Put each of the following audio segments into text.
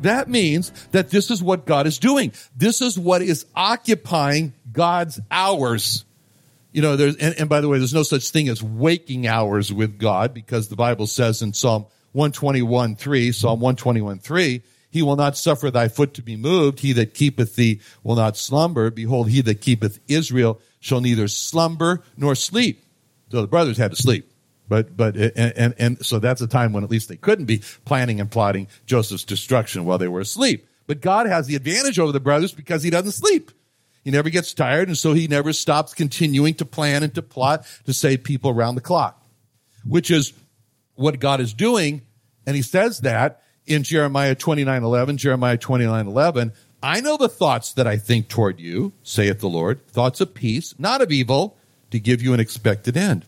That means that this is what God is doing. This is what is occupying God's hours. You know, there's, and, and by the way, there's no such thing as waking hours with God because the Bible says in Psalm 121 3, Psalm 121 3, he will not suffer thy foot to be moved. He that keepeth thee will not slumber. Behold, he that keepeth Israel shall neither slumber nor sleep. So the brothers had to sleep. But, but, and, and, and so that's a time when at least they couldn't be planning and plotting Joseph's destruction while they were asleep. But God has the advantage over the brothers because he doesn't sleep. He never gets tired, and so he never stops continuing to plan and to plot to save people around the clock, which is what God is doing. And he says that in Jeremiah 29 11, Jeremiah 29 11. I know the thoughts that I think toward you, saith the Lord, thoughts of peace, not of evil, to give you an expected end.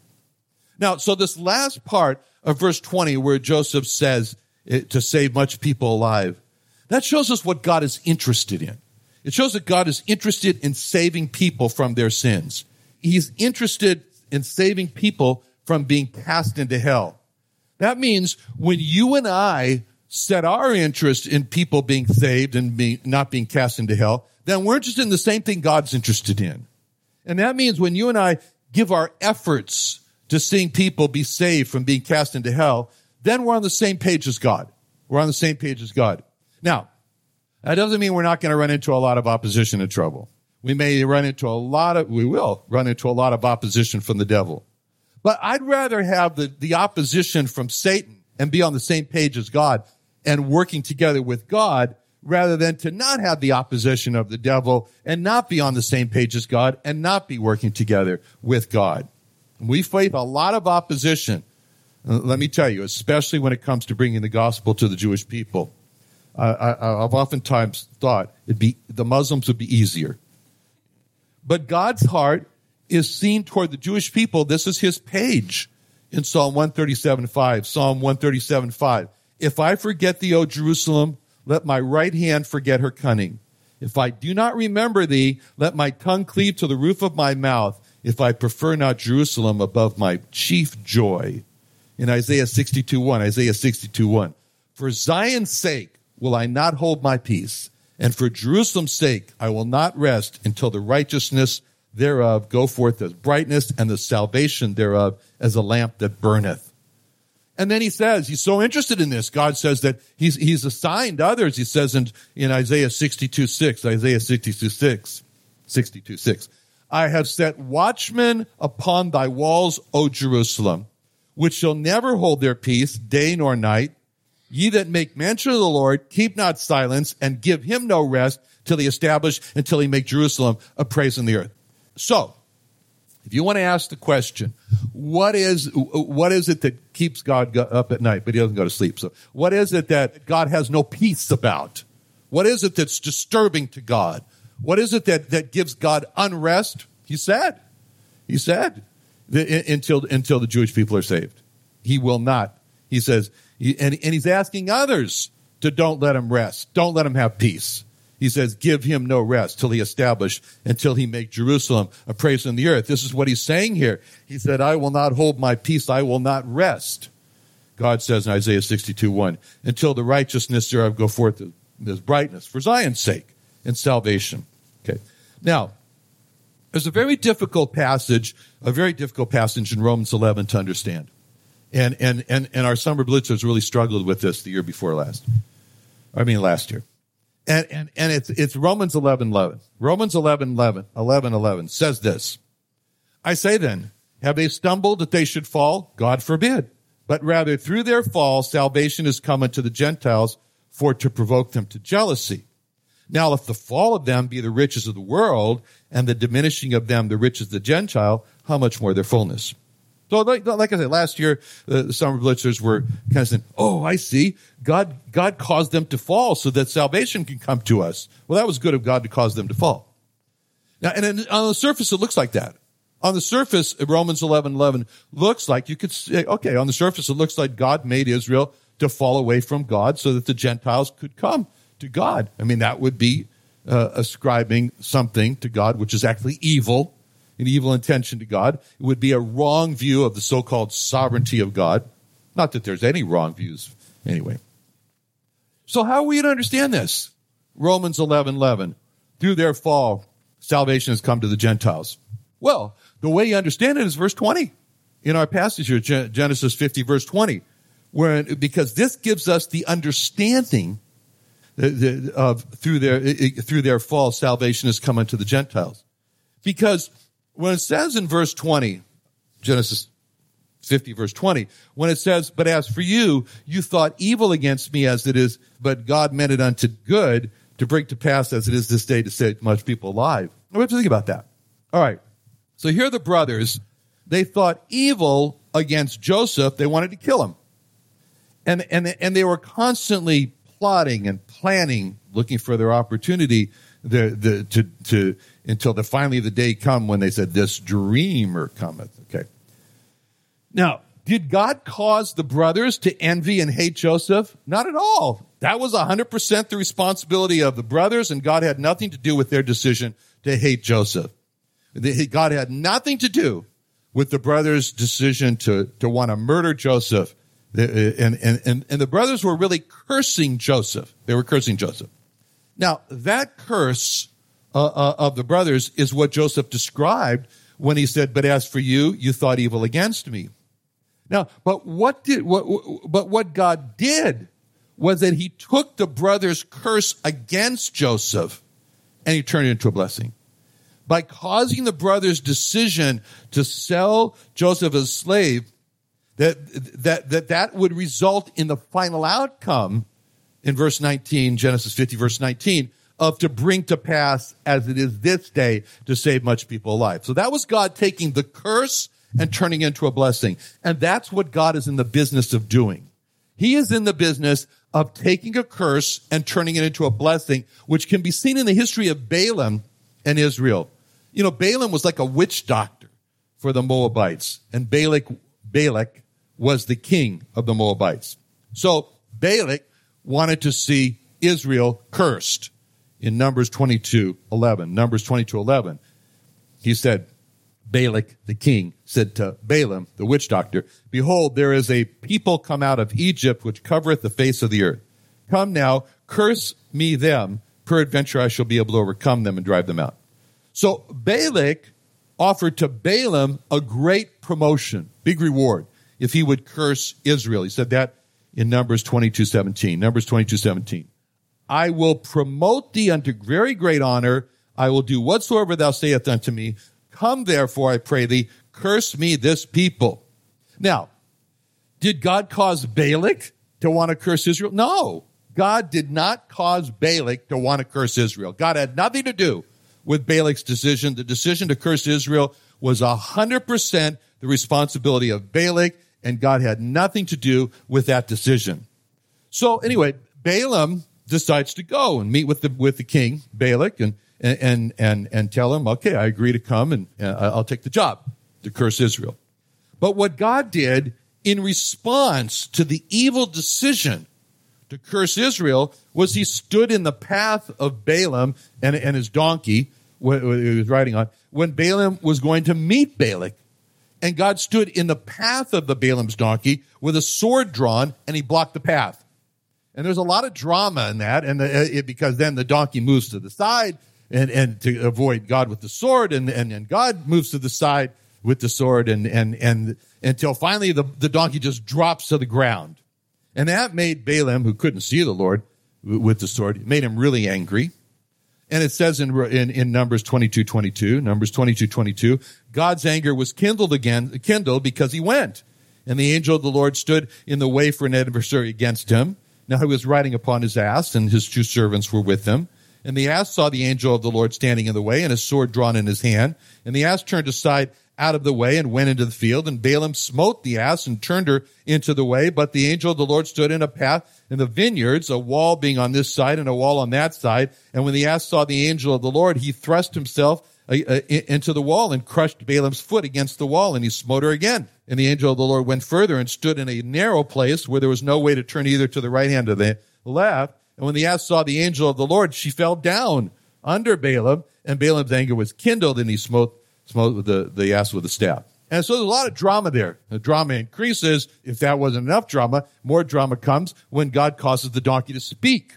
Now, so this last part of verse 20 where Joseph says to save much people alive, that shows us what God is interested in. It shows that God is interested in saving people from their sins. He's interested in saving people from being cast into hell. That means when you and I set our interest in people being saved and being, not being cast into hell, then we're interested in the same thing God's interested in. And that means when you and I give our efforts to seeing people be saved from being cast into hell, then we're on the same page as God. We're on the same page as God. Now, that doesn't mean we're not going to run into a lot of opposition and trouble. We may run into a lot of, we will run into a lot of opposition from the devil. But I'd rather have the, the opposition from Satan and be on the same page as God and working together with God rather than to not have the opposition of the devil and not be on the same page as God and not be working together with God. We face a lot of opposition. Uh, let me tell you, especially when it comes to bringing the gospel to the Jewish people. I, have oftentimes thought it'd be the Muslims would be easier, but God's heart is seen toward the Jewish people. This is His page in Psalm 137:5. Psalm 137:5. If I forget thee, O Jerusalem, let my right hand forget her cunning. If I do not remember thee, let my tongue cleave to the roof of my mouth if I prefer not Jerusalem above my chief joy. In Isaiah 62 1, Isaiah 62 1. For Zion's sake will I not hold my peace, and for Jerusalem's sake I will not rest until the righteousness thereof go forth as brightness and the salvation thereof as a lamp that burneth. And then he says, he's so interested in this. God says that he's, he's assigned others. He says in, in Isaiah 62, 6, Isaiah 62, 6, 62, 6. I have set watchmen upon thy walls, O Jerusalem, which shall never hold their peace day nor night. Ye that make mention of the Lord, keep not silence and give him no rest till he establish, until he make Jerusalem a praise in the earth. So, if you want to ask the question, what is, what is it that keeps God up at night, but he doesn't go to sleep? So what is it that God has no peace about? What is it that's disturbing to God? What is it that, that gives God unrest? He said, he said, until, until the Jewish people are saved. He will not. He says, and, and he's asking others to don't let him rest. Don't let him have peace. He says, give him no rest till he establish, until he make Jerusalem a praise in the earth. This is what he's saying here. He said, I will not hold my peace. I will not rest. God says in Isaiah 62, 1, until the righteousness thereof go forth as brightness for Zion's sake and salvation. Okay. Now, there's a very difficult passage, a very difficult passage in Romans 11 to understand. And, and, and, and our summer blitzers really struggled with this the year before last. I mean, last year. And, and, and it's, it's Romans 11, 11. Romans 11, 11, 11, 11 says this. I say then, have they stumbled that they should fall? God forbid. But rather through their fall, salvation is come unto the Gentiles for to provoke them to jealousy. Now, if the fall of them be the riches of the world and the diminishing of them the riches of the Gentile, how much more their fullness? So, like, like I said, last year, uh, the summer blitzers were kind of saying, Oh, I see. God, God caused them to fall so that salvation can come to us. Well, that was good of God to cause them to fall. Now, and on the surface, it looks like that. On the surface, Romans 11, 11 looks like you could say, okay, on the surface, it looks like God made Israel to fall away from God so that the Gentiles could come to God. I mean, that would be uh, ascribing something to God, which is actually evil, an evil intention to God. It would be a wrong view of the so-called sovereignty of God. Not that there's any wrong views anyway. So how are we to understand this? Romans 11, 11. Through their fall, salvation has come to the Gentiles. Well, the way you understand it is verse 20 in our passage here, Genesis 50, verse 20, where, because this gives us the understanding Uh, of through their, through their fall, salvation has come unto the Gentiles. Because when it says in verse 20, Genesis 50 verse 20, when it says, but as for you, you thought evil against me as it is, but God meant it unto good to bring to pass as it is this day to save much people alive. We have to think about that. All right. So here the brothers, they thought evil against Joseph. They wanted to kill him. And, and, and they were constantly plotting and planning, looking for their opportunity the, the, to, to, until the finally the day come when they said, this dreamer cometh. Okay. Now, did God cause the brothers to envy and hate Joseph? Not at all. That was 100% the responsibility of the brothers, and God had nothing to do with their decision to hate Joseph. God had nothing to do with the brothers' decision to, to want to murder Joseph. And, and, and, and the brothers were really cursing Joseph. They were cursing Joseph. Now, that curse uh, uh, of the brothers is what Joseph described when he said, But as for you, you thought evil against me. Now, but what did, what, but what God did was that he took the brothers' curse against Joseph and he turned it into a blessing by causing the brothers' decision to sell Joseph as a slave, that, that, that that would result in the final outcome in verse 19, Genesis 50, verse 19, of to bring to pass as it is this day to save much people alive. So that was God taking the curse and turning into a blessing. And that's what God is in the business of doing. He is in the business of taking a curse and turning it into a blessing, which can be seen in the history of Balaam and Israel. You know, Balaam was like a witch doctor for the Moabites, and Balak, Balak was the king of the Moabites. So Balak wanted to see Israel cursed in Numbers 22, 11. Numbers 22, 11. He said, Balak, the king, said to Balaam, the witch doctor, Behold, there is a people come out of Egypt which covereth the face of the earth. Come now, curse me them, peradventure I shall be able to overcome them and drive them out. So Balak offered to Balaam a great promotion, big reward, if he would curse Israel. He said that in Numbers 22, 17. Numbers 22, 17. I will promote thee unto very great honor. I will do whatsoever thou sayest unto me. Come therefore, I pray thee, curse me this people. Now, did God cause Balak to want to curse Israel? No. God did not cause Balak to want to curse Israel. God had nothing to do with Balak's decision. The decision to curse Israel was 100% the responsibility of Balak, and God had nothing to do with that decision. So anyway, Balaam decides to go and meet with the, with the king, Balak, and, and, and, and tell him, okay, I agree to come and I'll take the job to curse Israel. But what God did in response to the evil decision to curse Israel was he stood in the path of Balaam and, and his donkey, what he was riding on, when Balaam was going to meet Balak. And God stood in the path of the Balaam's donkey with a sword drawn and he blocked the path. And there's a lot of drama in that, and the, uh, it, because then the donkey moves to the side and, and to avoid God with the sword, and, and, and God moves to the side with the sword, and, and, and until finally the, the donkey just drops to the ground. And that made Balaam, who couldn't see the Lord, with the sword. Made him really angry. And it says in, in, in Numbers 22, 22, Numbers 22, 22, God's anger was kindled again, kindled because he went. And the angel of the Lord stood in the way for an adversary against him. Now he was riding upon his ass and his two servants were with him. And the ass saw the angel of the Lord standing in the way and his sword drawn in his hand. And the ass turned aside out of the way and went into the field. And Balaam smote the ass and turned her into the way. But the angel of the Lord stood in a path in the vineyards, a wall being on this side and a wall on that side. And when the ass saw the angel of the Lord, he thrust himself uh, uh, into the wall and crushed Balaam's foot against the wall and he smote her again. And the angel of the Lord went further and stood in a narrow place where there was no way to turn either to the right hand or the left. And when the ass saw the angel of the Lord, she fell down under Balaam and Balaam's anger was kindled and he smote, smote the, the ass with a staff. And so there's a lot of drama there. The drama increases. If that wasn't enough drama, more drama comes when God causes the donkey to speak.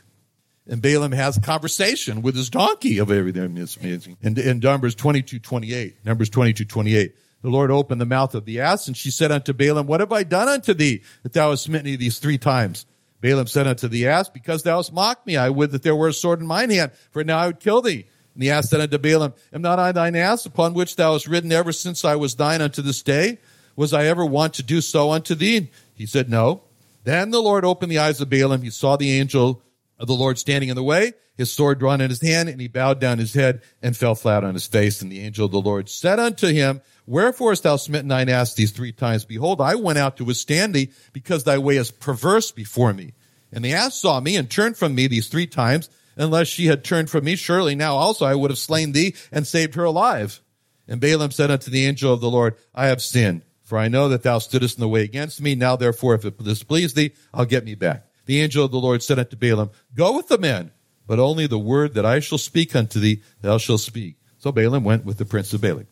And Balaam has conversation with his donkey of everything. It's amazing. And in Numbers 22, 28, Numbers 22, 28, the Lord opened the mouth of the ass and she said unto Balaam, what have I done unto thee that thou hast smitten me these three times? Balaam said unto the ass, because thou hast mocked me, I would that there were a sword in mine hand, for now I would kill thee. And the ass said unto Balaam, Am not I thine ass, upon which thou hast ridden ever since I was thine unto this day? Was I ever wont to do so unto thee? He said, No. Then the Lord opened the eyes of Balaam. He saw the angel of the Lord standing in the way, his sword drawn in his hand, and he bowed down his head and fell flat on his face. And the angel of the Lord said unto him, Wherefore hast thou smitten thine ass these three times? Behold, I went out to withstand thee, because thy way is perverse before me. And the ass saw me and turned from me these three times. Unless she had turned from me, surely now also I would have slain thee and saved her alive. And Balaam said unto the angel of the Lord, I have sinned, for I know that thou stoodest in the way against me. Now therefore, if it displease thee, I'll get me back. The angel of the Lord said unto Balaam, Go with the men, but only the word that I shall speak unto thee, thou shalt speak. So Balaam went with the prince of Balak.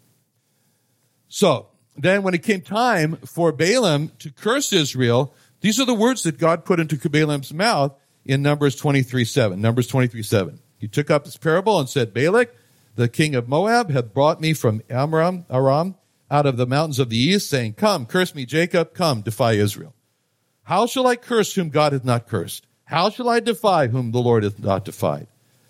So then when it came time for Balaam to curse Israel, these are the words that God put into Balaam's mouth in Numbers 23 7. Numbers 23 7. He took up this parable and said, Balak, the king of Moab, hath brought me from Amram, Aram, out of the mountains of the east, saying, Come, curse me, Jacob, come, defy Israel. How shall I curse whom God hath not cursed? How shall I defy whom the Lord hath not defied?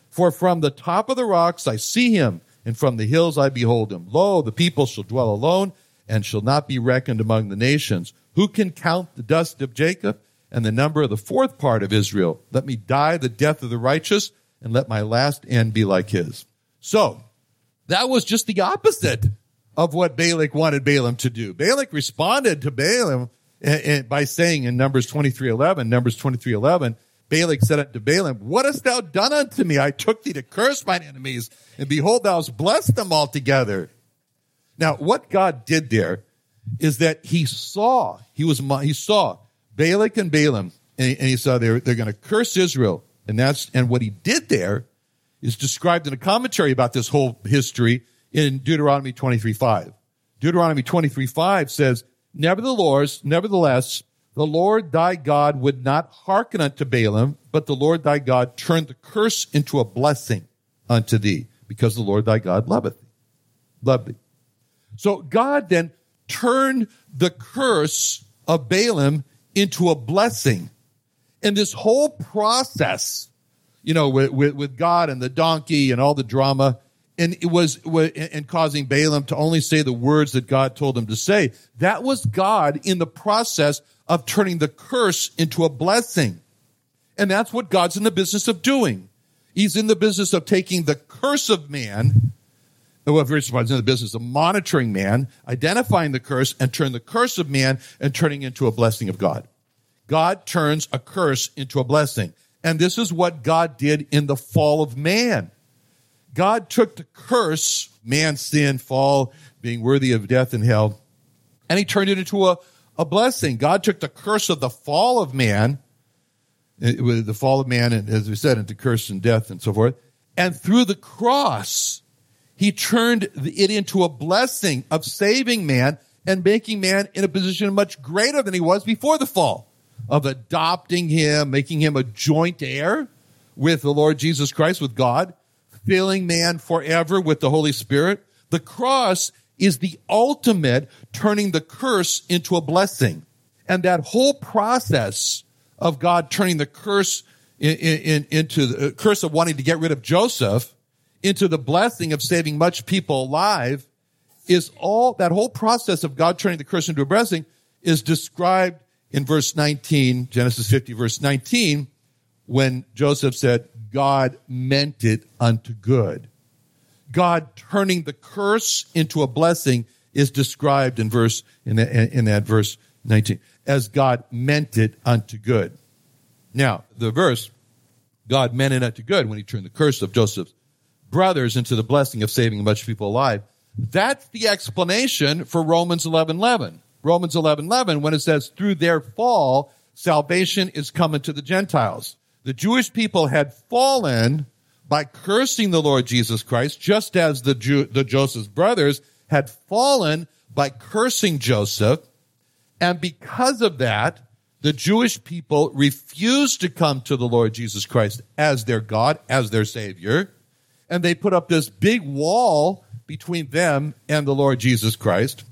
For from the top of the rocks I see him, and from the hills I behold him. Lo, the people shall dwell alone, and shall not be reckoned among the nations. Who can count the dust of Jacob, and the number of the fourth part of Israel? Let me die the death of the righteous, and let my last end be like his. So, that was just the opposite of what Balak wanted Balaam to do. Balak responded to Balaam and, and by saying in Numbers 23:11, Numbers 23:11, Balak said unto Balaam, What hast thou done unto me? I took thee to curse mine enemies, and behold, thou hast blessed them altogether. Now, what God did there is that he saw, he was, he saw Balak and Balaam, and, and he saw they're, they're going to curse Israel. And that's, and what he did there is described in a commentary about this whole history in Deuteronomy 23, 5. Deuteronomy 23, 5 says, Nevertheless, nevertheless, the Lord thy God would not hearken unto Balaam, but the Lord thy God turned the curse into a blessing unto thee, because the Lord thy God loveth thee. Loved thee. So God then turned the curse of Balaam into a blessing. And this whole process, you know, with, with, with God and the donkey and all the drama, and it was and causing Balaam to only say the words that God told him to say. That was God in the process of turning the curse into a blessing. And that's what God's in the business of doing. He's in the business of taking the curse of man, well, of all, he's in the business of monitoring man, identifying the curse, and turn the curse of man and turning into a blessing of God. God turns a curse into a blessing. And this is what God did in the fall of man. God took the curse, man's sin, fall, being worthy of death and hell, and he turned it into a, a blessing. God took the curse of the fall of man, the fall of man, and as we said, into curse and death and so forth, and through the cross, he turned it into a blessing of saving man and making man in a position much greater than he was before the fall, of adopting him, making him a joint heir with the Lord Jesus Christ, with God, filling man forever with the Holy Spirit. The cross is the ultimate turning the curse into a blessing. And that whole process of God turning the curse in, in, into the uh, curse of wanting to get rid of Joseph into the blessing of saving much people alive is all that whole process of God turning the curse into a blessing is described in verse 19, Genesis 50 verse 19, when Joseph said, God meant it unto good. God turning the curse into a blessing is described in verse, in, in that verse 19, as God meant it unto good. Now, the verse, God meant it unto good when he turned the curse of Joseph's brothers into the blessing of saving a bunch of people alive. That's the explanation for Romans 11, 11. Romans 11, 11, when it says, through their fall, salvation is coming to the Gentiles. The Jewish people had fallen by cursing the Lord Jesus Christ, just as the, Jew, the Joseph's brothers had fallen by cursing Joseph. And because of that, the Jewish people refused to come to the Lord Jesus Christ as their God, as their Savior. And they put up this big wall between them and the Lord Jesus Christ.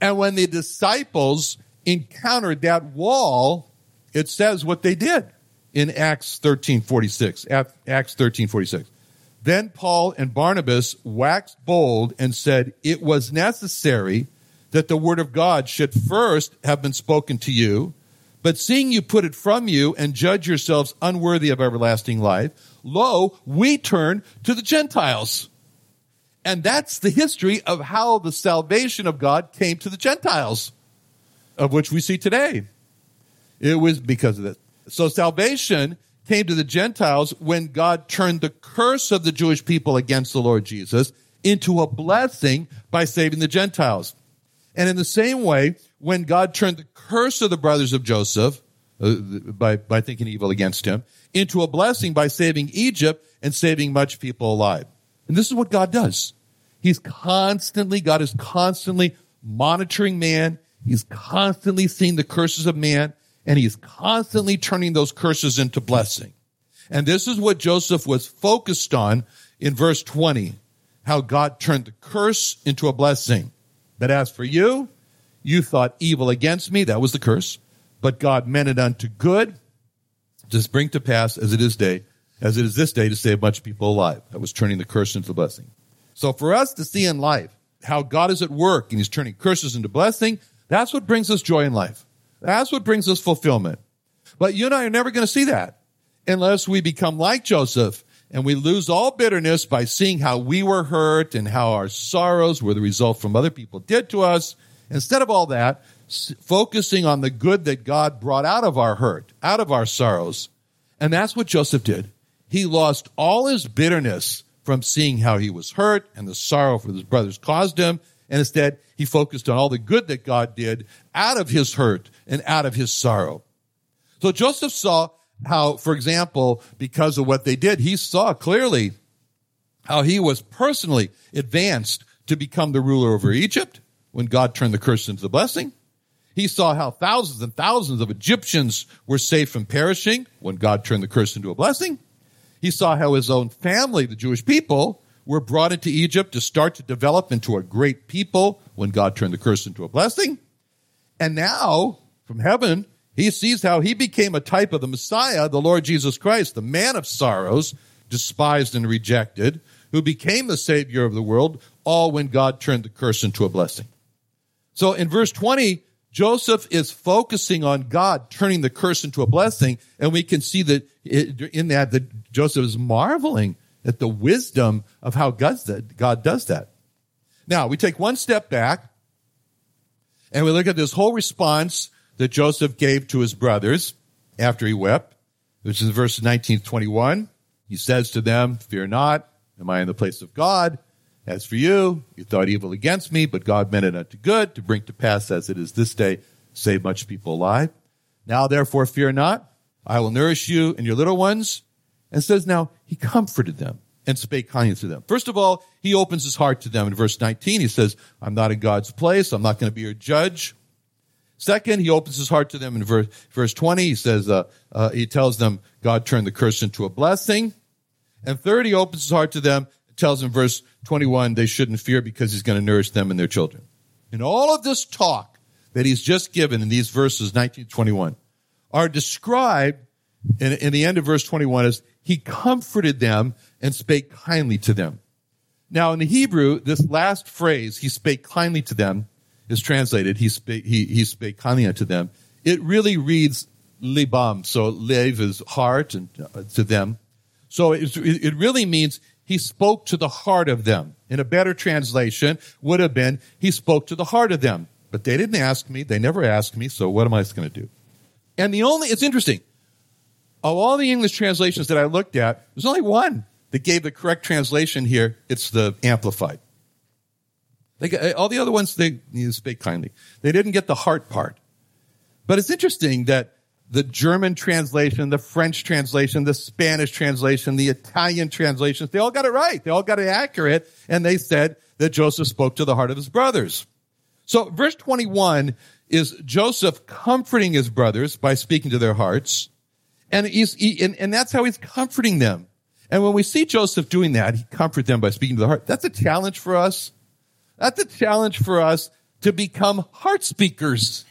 And when the disciples encountered that wall, it says what they did in Acts 13:46. Acts 13:46. Then Paul and Barnabas waxed bold and said, "It was necessary that the word of God should first have been spoken to you, but seeing you put it from you and judge yourselves unworthy of everlasting life, lo, we turn to the Gentiles." And that's the history of how the salvation of God came to the Gentiles, of which we see today. It was because of this. So salvation came to the Gentiles when God turned the curse of the Jewish people against the Lord Jesus into a blessing by saving the Gentiles. And in the same way, when God turned the curse of the brothers of Joseph, uh, by, by thinking evil against him, into a blessing by saving Egypt and saving much people alive. And this is what God does. He's constantly, God is constantly monitoring man. He's constantly seeing the curses of man and he's constantly turning those curses into blessing. And this is what Joseph was focused on in verse 20, how God turned the curse into a blessing. But as for you, you thought evil against me. That was the curse. But God meant it unto good to bring to pass as it is day, as it is this day to save much people alive. That was turning the curse into a blessing. So for us to see in life how God is at work and he's turning curses into blessing, that's what brings us joy in life. That's what brings us fulfillment. But you and I are never going to see that unless we become like Joseph and we lose all bitterness by seeing how we were hurt and how our sorrows were the result from other people did to us. Instead of all that, focusing on the good that God brought out of our hurt, out of our sorrows. And that's what Joseph did. He lost all his bitterness from seeing how he was hurt and the sorrow for his brothers caused him. And instead, he focused on all the good that God did out of his hurt and out of his sorrow. So Joseph saw how, for example, because of what they did, he saw clearly how he was personally advanced to become the ruler over Egypt when God turned the curse into the blessing. He saw how thousands and thousands of Egyptians were saved from perishing when God turned the curse into a blessing. He saw how his own family, the Jewish people, were brought into Egypt to start to develop into a great people when God turned the curse into a blessing. And now, from heaven, he sees how he became a type of the Messiah, the Lord Jesus Christ, the man of sorrows, despised and rejected, who became the Savior of the world, all when God turned the curse into a blessing. So in verse 20, Joseph is focusing on God turning the curse into a blessing, and we can see that in that that Joseph is marveling at the wisdom of how God does that. Now we take one step back, and we look at this whole response that Joseph gave to his brothers after he wept, which is verse 19 21. He says to them, Fear not, am I in the place of God? As for you, you thought evil against me, but God meant it unto good to bring to pass as it is this day, save much people alive. Now therefore fear not. I will nourish you and your little ones. And says now, he comforted them and spake kindly to them. First of all, he opens his heart to them in verse 19. He says, I'm not in God's place. I'm not going to be your judge. Second, he opens his heart to them in verse, verse 20. He says, uh, uh, he tells them God turned the curse into a blessing. And third, he opens his heart to them tells them, verse 21 they shouldn't fear because he's going to nourish them and their children. And all of this talk that he's just given in these verses 19 21 are described And in the end of verse 21 is, he comforted them and spake kindly to them. Now in the Hebrew, this last phrase, he spake kindly to them, is translated, he spake, he, he spake kindly unto them. It really reads libam. So lev is heart and uh, to them. So it, it really means he spoke to the heart of them. In a better translation would have been, he spoke to the heart of them. But they didn't ask me. They never asked me. So what am I going to do? And the only, it's interesting. Of all the English translations that I looked at, there's only one that gave the correct translation here. It's the Amplified. They, all the other ones, they you speak kindly. They didn't get the heart part. But it's interesting that the German translation, the French translation, the Spanish translation, the Italian translations, they all got it right. They all got it accurate. And they said that Joseph spoke to the heart of his brothers. So verse 21 is Joseph comforting his brothers by speaking to their hearts. And he's, he, and, and that's how he's comforting them. And when we see Joseph doing that, he comforts them by speaking to the heart. That's a challenge for us. That's a challenge for us to become heart speakers.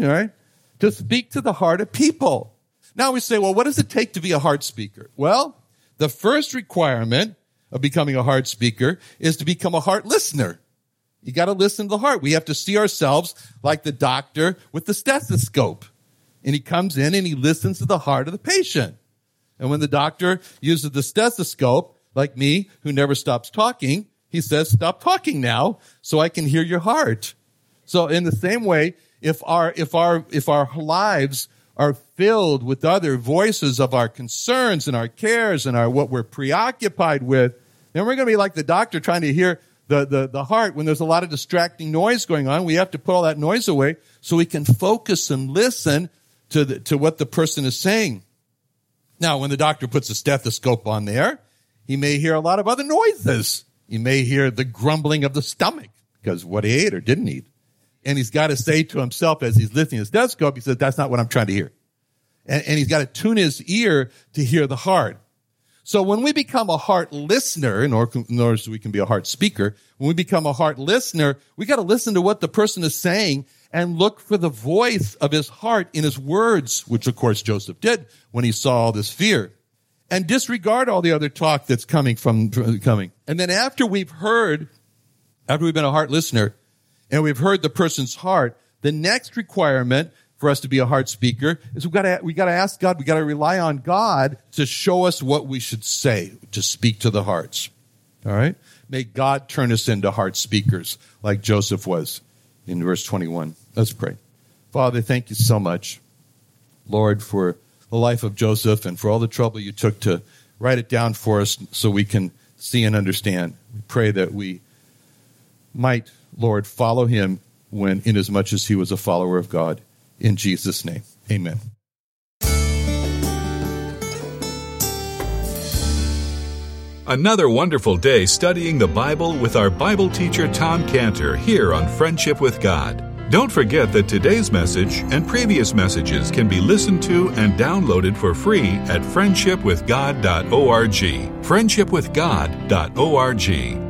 All right? To speak to the heart of people. Now we say, well, what does it take to be a heart speaker? Well, the first requirement of becoming a heart speaker is to become a heart listener. You got to listen to the heart. We have to see ourselves like the doctor with the stethoscope. And he comes in and he listens to the heart of the patient. And when the doctor uses the stethoscope, like me, who never stops talking, he says, stop talking now so I can hear your heart. So in the same way, if our, if our, if our lives are filled with other voices of our concerns and our cares and our, what we're preoccupied with, then we're going to be like the doctor trying to hear the, the, the heart when there's a lot of distracting noise going on. We have to put all that noise away so we can focus and listen to the, to what the person is saying. Now, when the doctor puts a stethoscope on there, he may hear a lot of other noises. He may hear the grumbling of the stomach because what he ate or didn't eat. And he's got to say to himself as he's listening to his stethoscope, he says, that's not what I'm trying to hear. And, and he's got to tune his ear to hear the heart. So when we become a heart listener, in order, in order so we can be a heart speaker, when we become a heart listener, we got to listen to what the person is saying and look for the voice of his heart in his words, which of course Joseph did when he saw all this fear. And disregard all the other talk that's coming from, coming. And then after we've heard, after we've been a heart listener, and we've heard the person's heart, the next requirement for us to be a heart speaker is we've got to, we got to ask God, We've got to rely on God to show us what we should say, to speak to the hearts. All right? May God turn us into heart speakers like Joseph was in verse 21. Let's pray. Father, thank you so much, Lord, for the life of Joseph and for all the trouble you took to write it down for us so we can see and understand. We pray that we might, Lord, follow him when, inasmuch as he was a follower of God. In Jesus' name, amen. Another wonderful day studying the Bible with our Bible teacher Tom Cantor here on Friendship with God. Don't forget that today's message and previous messages can be listened to and downloaded for free at friendshipwithgod.org. Friendshipwithgod.org.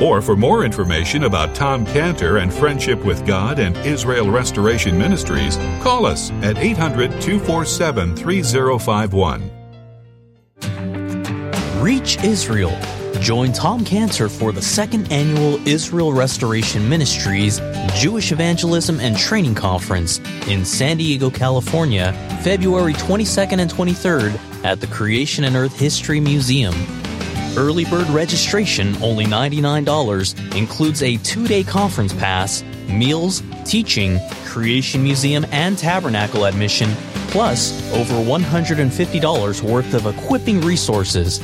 Or for more information about Tom Cantor and Friendship with God and Israel Restoration Ministries, call us at 800 247 3051. Reach Israel. Join Tom Cantor for the second annual Israel Restoration Ministries Jewish Evangelism and Training Conference in San Diego, California, February 22nd and 23rd at the Creation and Earth History Museum. Early bird registration, only $99, includes a two day conference pass, meals, teaching, Creation Museum and Tabernacle admission, plus over $150 worth of equipping resources.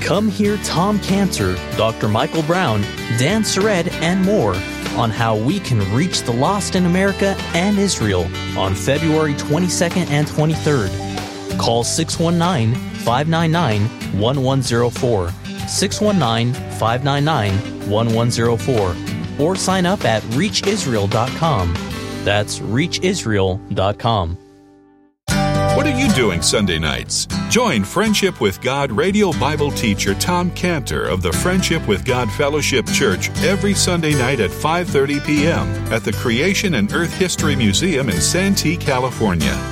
Come hear Tom Cantor, Dr. Michael Brown, Dan Sered, and more on how we can reach the lost in America and Israel on February 22nd and 23rd. Call 619 599 1104. 619 599 1104. Or sign up at reachisrael.com. That's reachisrael.com. What are you doing Sunday nights? Join Friendship with God radio Bible teacher Tom Cantor of the Friendship with God Fellowship Church every Sunday night at 5:30 p.m. at the Creation and Earth History Museum in Santee, California.